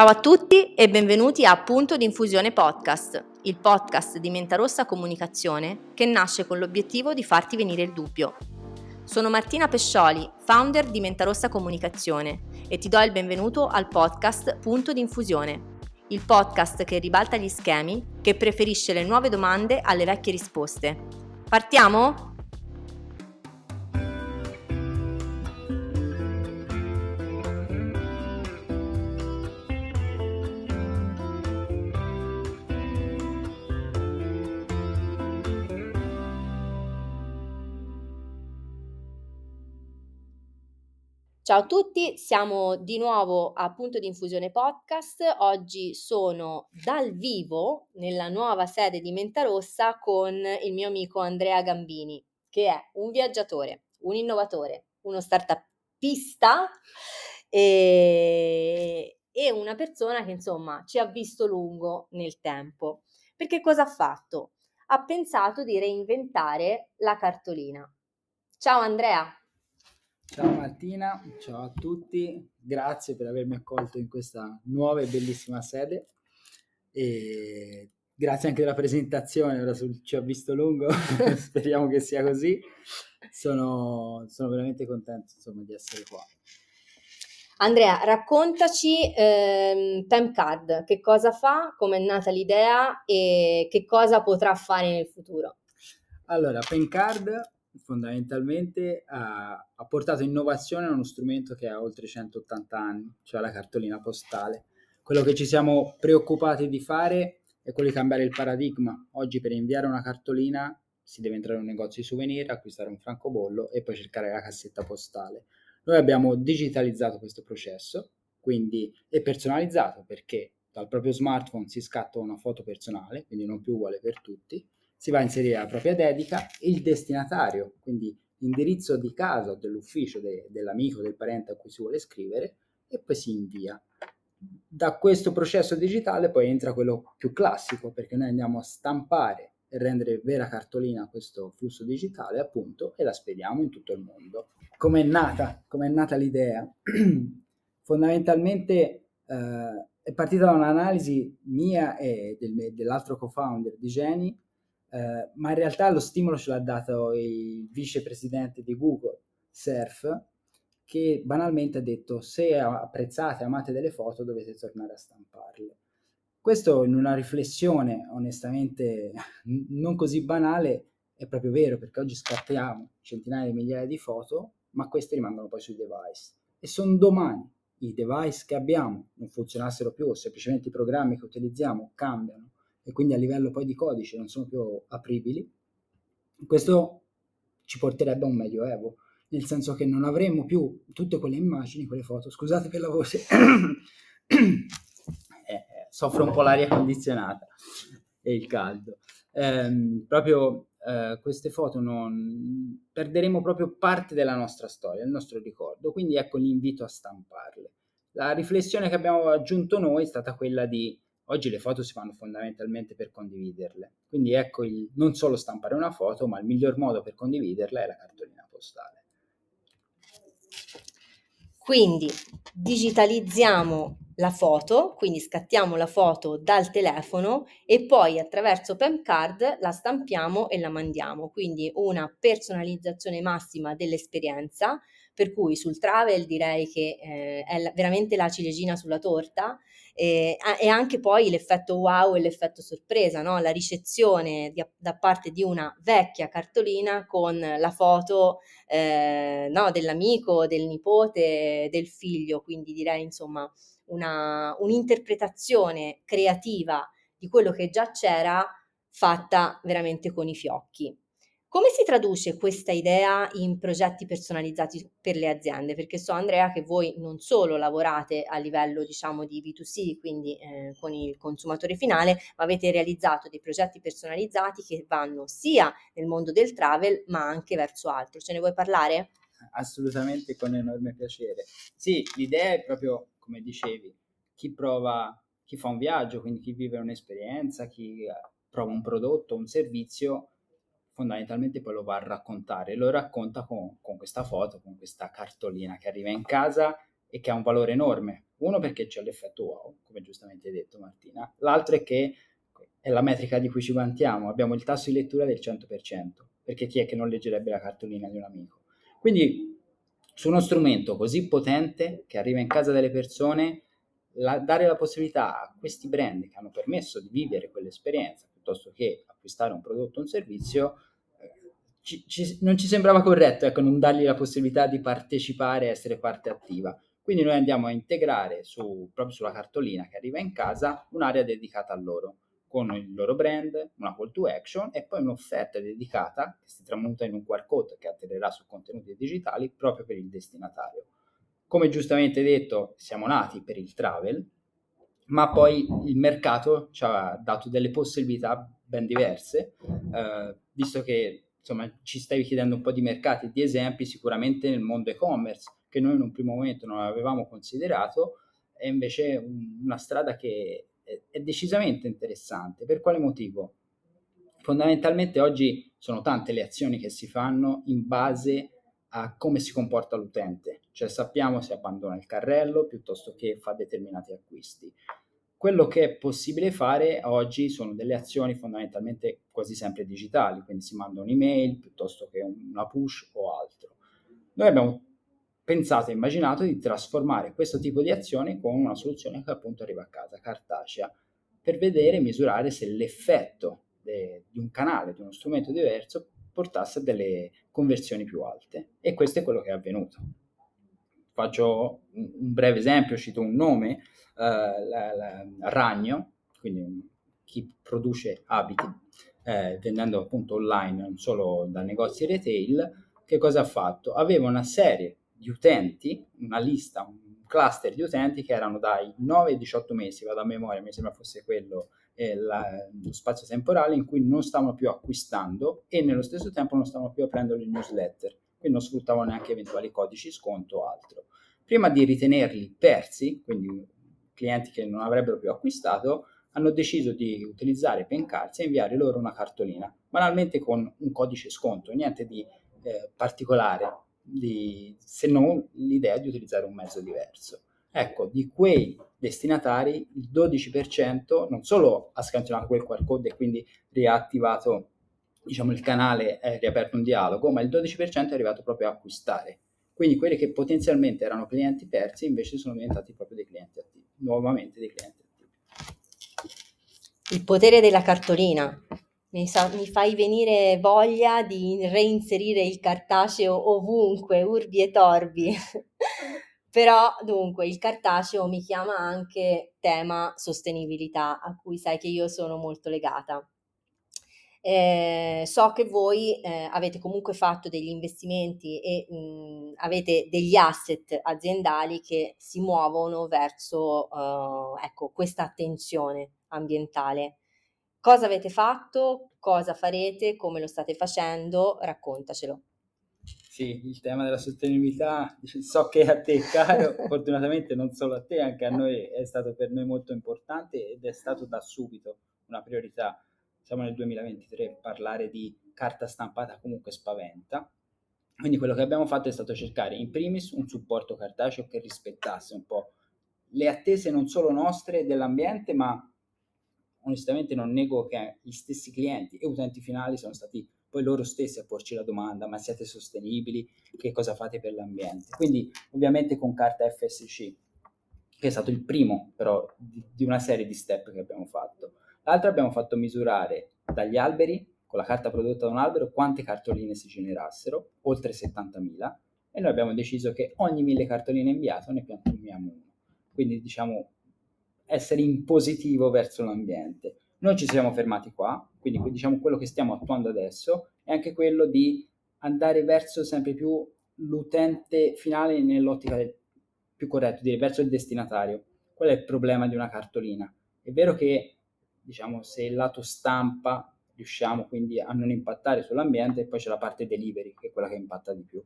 Ciao a tutti e benvenuti a Punto di Infusione Podcast, il podcast di Mentarossa Comunicazione che nasce con l'obiettivo di farti venire il dubbio. Sono Martina Pescioli, founder di Mentarossa Comunicazione e ti do il benvenuto al podcast Punto di Infusione, il podcast che ribalta gli schemi, che preferisce le nuove domande alle vecchie risposte. Partiamo? Ciao a tutti, siamo di nuovo a Punto di Infusione Podcast. Oggi sono dal vivo nella nuova sede di Mentarossa con il mio amico Andrea Gambini, che è un viaggiatore, un innovatore, uno startupista e, e una persona che insomma ci ha visto lungo nel tempo. Perché cosa ha fatto? Ha pensato di reinventare la cartolina. Ciao Andrea! Ciao Martina, ciao a tutti, grazie per avermi accolto in questa nuova e bellissima sede. E grazie anche della presentazione, ora ci ho visto lungo, speriamo che sia così, sono, sono veramente contento insomma, di essere qua. Andrea, raccontaci ehm, Timecard, che cosa fa, come è nata l'idea? E che cosa potrà fare nel futuro. Allora, Pencard fondamentalmente ha, ha, portato innovazione a uno strumento che ha oltre 180 anni, cioè la cartolina postale. Quello che ci siamo preoccupati di fare è quello di cambiare il paradigma. Oggi per inviare una cartolina si deve entrare in un negozio di souvenir, acquistare un francobollo e poi cercare la cassetta postale. Noi abbiamo digitalizzato questo processo, quindi è personalizzato perché dal proprio smartphone si scatta una foto personale, quindi non più uguale per tutti, si va a inserire la propria dedica, il destinatario, quindi l'indirizzo di casa dell'ufficio de, dell'amico, del parente a cui si vuole scrivere e poi si invia. Da questo processo digitale poi entra quello più classico perché noi andiamo a stampare e rendere vera cartolina questo flusso digitale appunto e la spediamo in tutto il mondo. Come è nata? Come è nata l'idea? Fondamentalmente eh, è partita da un'analisi mia e del, dell'altro co-founder di Geni eh, ma in realtà lo stimolo ce l'ha dato il vicepresidente di Google, Surf, che banalmente ha detto se apprezzate, amate delle foto dovete tornare a stamparle. Questo in una riflessione onestamente non così banale è proprio vero perché oggi scattiamo centinaia di migliaia di foto, ma queste rimangono poi sui device e sono domani i device che abbiamo non funzionassero più o semplicemente i programmi che utilizziamo cambiano e quindi a livello poi di codice non sono più apribili, questo ci porterebbe a un medioevo, nel senso che non avremmo più tutte quelle immagini, quelle foto, scusate per la voce, eh, soffro un po' l'aria condizionata e il caldo. Eh, proprio eh, queste foto non perderemo proprio parte della nostra storia, il nostro ricordo, quindi ecco l'invito a stamparle. La riflessione che abbiamo aggiunto noi è stata quella di Oggi le foto si fanno fondamentalmente per condividerle, quindi ecco il, non solo stampare una foto, ma il miglior modo per condividerla è la cartolina postale. Quindi digitalizziamo la foto, quindi scattiamo la foto dal telefono e poi attraverso PemCard la stampiamo e la mandiamo, quindi una personalizzazione massima dell'esperienza, per cui sul travel direi che eh, è veramente la ciliegina sulla torta e, e, anche poi l'effetto wow e l'effetto sorpresa, no? la ricezione di, da parte di una vecchia cartolina con la foto eh, no, dell'amico, del nipote, del figlio, quindi direi insomma una, un'interpretazione creativa di quello che già c'era fatta veramente con i fiocchi. Come si traduce questa idea in progetti personalizzati per le aziende? Perché so Andrea che voi non solo lavorate a livello diciamo di B2C, quindi eh, con il consumatore finale, ma avete realizzato dei progetti personalizzati che vanno sia nel mondo del travel ma anche verso altro. Ce ne vuoi parlare? Assolutamente con enorme piacere. Sì, l'idea è proprio come dicevi, chi prova, chi fa un viaggio, quindi chi vive un'esperienza, chi prova un prodotto, un servizio, fondamentalmente poi lo va a raccontare, lo racconta con, con questa foto, con questa cartolina che arriva in casa e che ha un valore enorme, Uno perché c'è l'effetto wow, come giustamente hai detto Martina, l'altro è che è la metrica di cui ci vantiamo, abbiamo il tasso di lettura del 100%, perché chi è che non leggerebbe la cartolina di un amico? Quindi su uno strumento così potente che arriva in casa delle persone, la, dare la possibilità a questi brand che hanno permesso di vivere quell'esperienza piuttosto che acquistare un prodotto o un servizio, ci, ci, non ci sembrava corretto ecco, non dargli la possibilità di partecipare e essere parte attiva. Quindi noi andiamo a integrare su, proprio sulla cartolina che arriva in casa un'area dedicata a loro, con il loro brand, una call to action e poi un'offerta dedicata che si tramuta in un QR code che atterrerà su contenuti digitali proprio per il destinatario. Come giustamente detto, siamo nati per il travel, ma poi il mercato ci ha dato delle possibilità ben diverse, eh, visto che insomma, ci stavi chiedendo un po' di mercati di esempi, sicuramente nel mondo e-commerce, che noi in un primo momento non avevamo considerato, è invece una strada che è, è decisamente interessante. Per quale motivo? Fondamentalmente oggi sono tante le azioni che si fanno in base a come si comporta l'utente, cioè sappiamo se abbandona il carrello piuttosto che fa determinati acquisti. Quello che è possibile fare oggi sono delle azioni fondamentalmente quasi sempre digitali, quindi si manda un'email piuttosto che una push o altro. Noi abbiamo pensato e immaginato di trasformare questo tipo di azione con una soluzione che appunto arriva a casa, cartacea, per vedere e misurare se l'effetto de, di un canale, di uno strumento diverso, portasse a delle conversioni più alte. E questo è quello che è avvenuto. Faccio un, breve esempio, cito un nome, eh, la, la, Ragno, quindi chi produce abiti, eh, vendendo appunto online, non solo da negozi retail, che cosa ha fatto? Aveva una serie di utenti, una lista, un cluster di utenti che erano dai 9 ai 18 mesi, vado a memoria, mi sembra fosse quello eh, la, lo spazio temporale in cui non stavano più acquistando e nello stesso tempo non stavano più aprendo le newsletter, quindi non sfruttavano neanche eventuali codici sconto o altro. Prima di ritenerli persi, quindi clienti che non avrebbero più acquistato, hanno deciso di utilizzare Pencards e inviare loro una cartolina, banalmente con un codice sconto, niente di eh, particolare, di, se non l'idea di utilizzare un mezzo diverso. Ecco, di quei destinatari il 12% non solo ha scansionato quel QR code e quindi riattivato diciamo, il canale, è riaperto un dialogo, ma il 12% è arrivato proprio a acquistare. Quindi quelli che potenzialmente erano clienti persi invece sono diventati proprio dei clienti attivi nuovamente dei clienti attivi. Il potere della cartolina. Mi, sa, mi, fai venire voglia di reinserire il cartaceo ovunque, urbi e torbi. Però dunque il cartaceo mi chiama anche tema sostenibilità, a cui sai che io sono molto legata. Eh, so che voi eh, avete comunque fatto degli investimenti e mh, avete degli asset aziendali che si muovono verso uh, ecco, questa attenzione ambientale. Cosa avete fatto? Cosa farete? Come lo state facendo? Raccontacelo. Sì, il tema della sostenibilità so che è a te caro, fortunatamente non solo a te, anche a noi è stato per noi molto importante ed è stato da subito una priorità siamo nel 2023, parlare di carta stampata comunque spaventa. Quindi quello che abbiamo fatto è stato cercare in primis un supporto cartaceo che rispettasse un po' le attese non solo nostre dell'ambiente, ma onestamente non nego che gli stessi clienti e utenti finali sono stati poi loro stessi a porci la domanda, ma siete sostenibili? Che cosa fate per l'ambiente? Quindi ovviamente con carta FSC, che è stato il primo però di, di una serie di step che abbiamo fatto. L'altro abbiamo fatto misurare dagli alberi, con la carta prodotta da un albero, quante cartoline si generassero, oltre 70.000, e noi abbiamo deciso che ogni 1000 cartoline inviate ne piantumiamo uno. Quindi diciamo essere in positivo verso l'ambiente. Noi ci siamo fermati qua, quindi diciamo quello che stiamo attuando adesso è anche quello di andare verso sempre più l'utente finale nell'ottica del, più corretto, dire verso il destinatario. Qual è il problema di una cartolina? È vero che diciamo, se il lato stampa riusciamo quindi a non impattare sull'ambiente, e poi c'è la parte delivery, che è quella che impatta di più.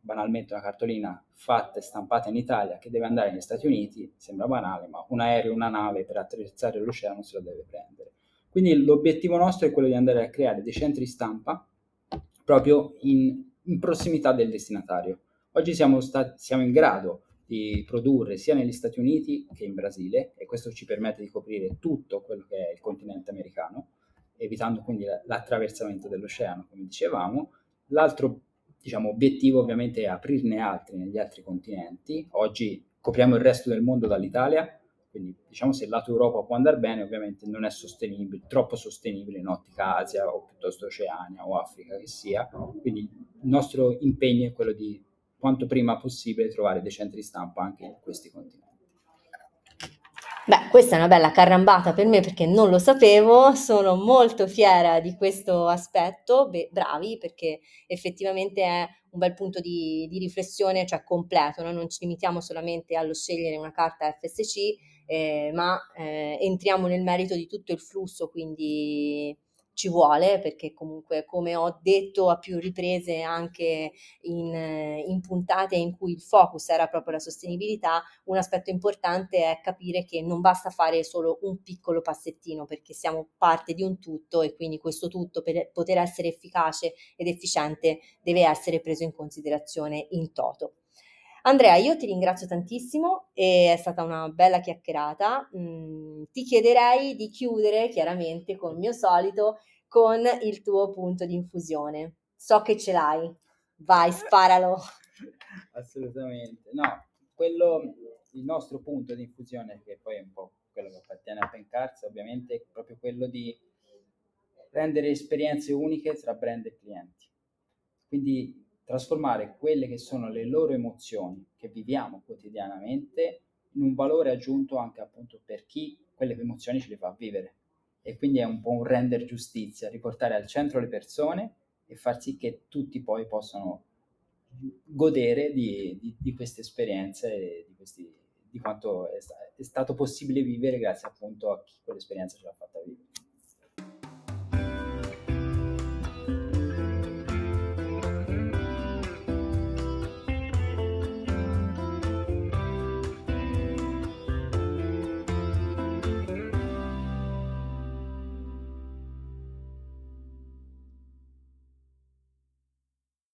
Banalmente una cartolina fatta e stampata in Italia che deve andare negli Stati Uniti, sembra banale, ma un aereo, una nave per attraversare l'oceano se la deve prendere. Quindi l'obiettivo nostro è quello di andare a creare dei centri stampa proprio in, in prossimità del destinatario. Oggi siamo, stati, siamo in grado di produrre sia negli Stati Uniti che in Brasile e questo ci permette di coprire tutto quello che è il continente americano, evitando quindi l'attraversamento dell'oceano, come dicevamo. L'altro diciamo, obiettivo ovviamente è aprirne altri negli altri continenti. Oggi copriamo il resto del mondo dall'Italia, quindi diciamo se il lato Europa può andare bene, ovviamente non è sostenibile, troppo sostenibile in ottica Asia o piuttosto Oceania o Africa che sia. Quindi il nostro impegno è quello di quanto prima possibile trovare dei centri stampa anche in questi continenti. Beh, questa è una bella carrambata per me perché non lo sapevo, sono molto fiera di questo aspetto, Beh, bravi perché effettivamente è un bel punto di, di riflessione, cioè completo, no? non ci limitiamo solamente allo scegliere una carta FSC, eh, ma eh, entriamo nel merito di tutto il flusso, quindi ci vuole perché comunque come ho detto a più riprese anche in, in, puntate in cui il focus era proprio la sostenibilità, un aspetto importante è capire che non basta fare solo un piccolo passettino perché siamo parte di un tutto e quindi questo tutto per poter essere efficace ed efficiente deve essere preso in considerazione in toto. Andrea, io ti ringrazio tantissimo, è stata una bella chiacchierata. Mm, ti chiederei di chiudere chiaramente con il mio solito con il tuo punto di infusione. So che ce l'hai, vai, sparalo. Assolutamente, no, quello, il nostro punto di infusione, che poi è un po' quello che appartiene a Pencarz, ovviamente è proprio quello di rendere esperienze uniche tra brand e clienti. Quindi trasformare quelle che sono le loro emozioni che viviamo quotidianamente in un valore aggiunto anche appunto per chi quelle emozioni ce le fa vivere. E quindi è un po' un render giustizia, riportare al centro le persone e far sì che tutti poi possano godere di, di, di queste esperienze e di, questi, di quanto è, sta- è, stato possibile vivere grazie appunto a chi quell'esperienza ce l'ha fatta.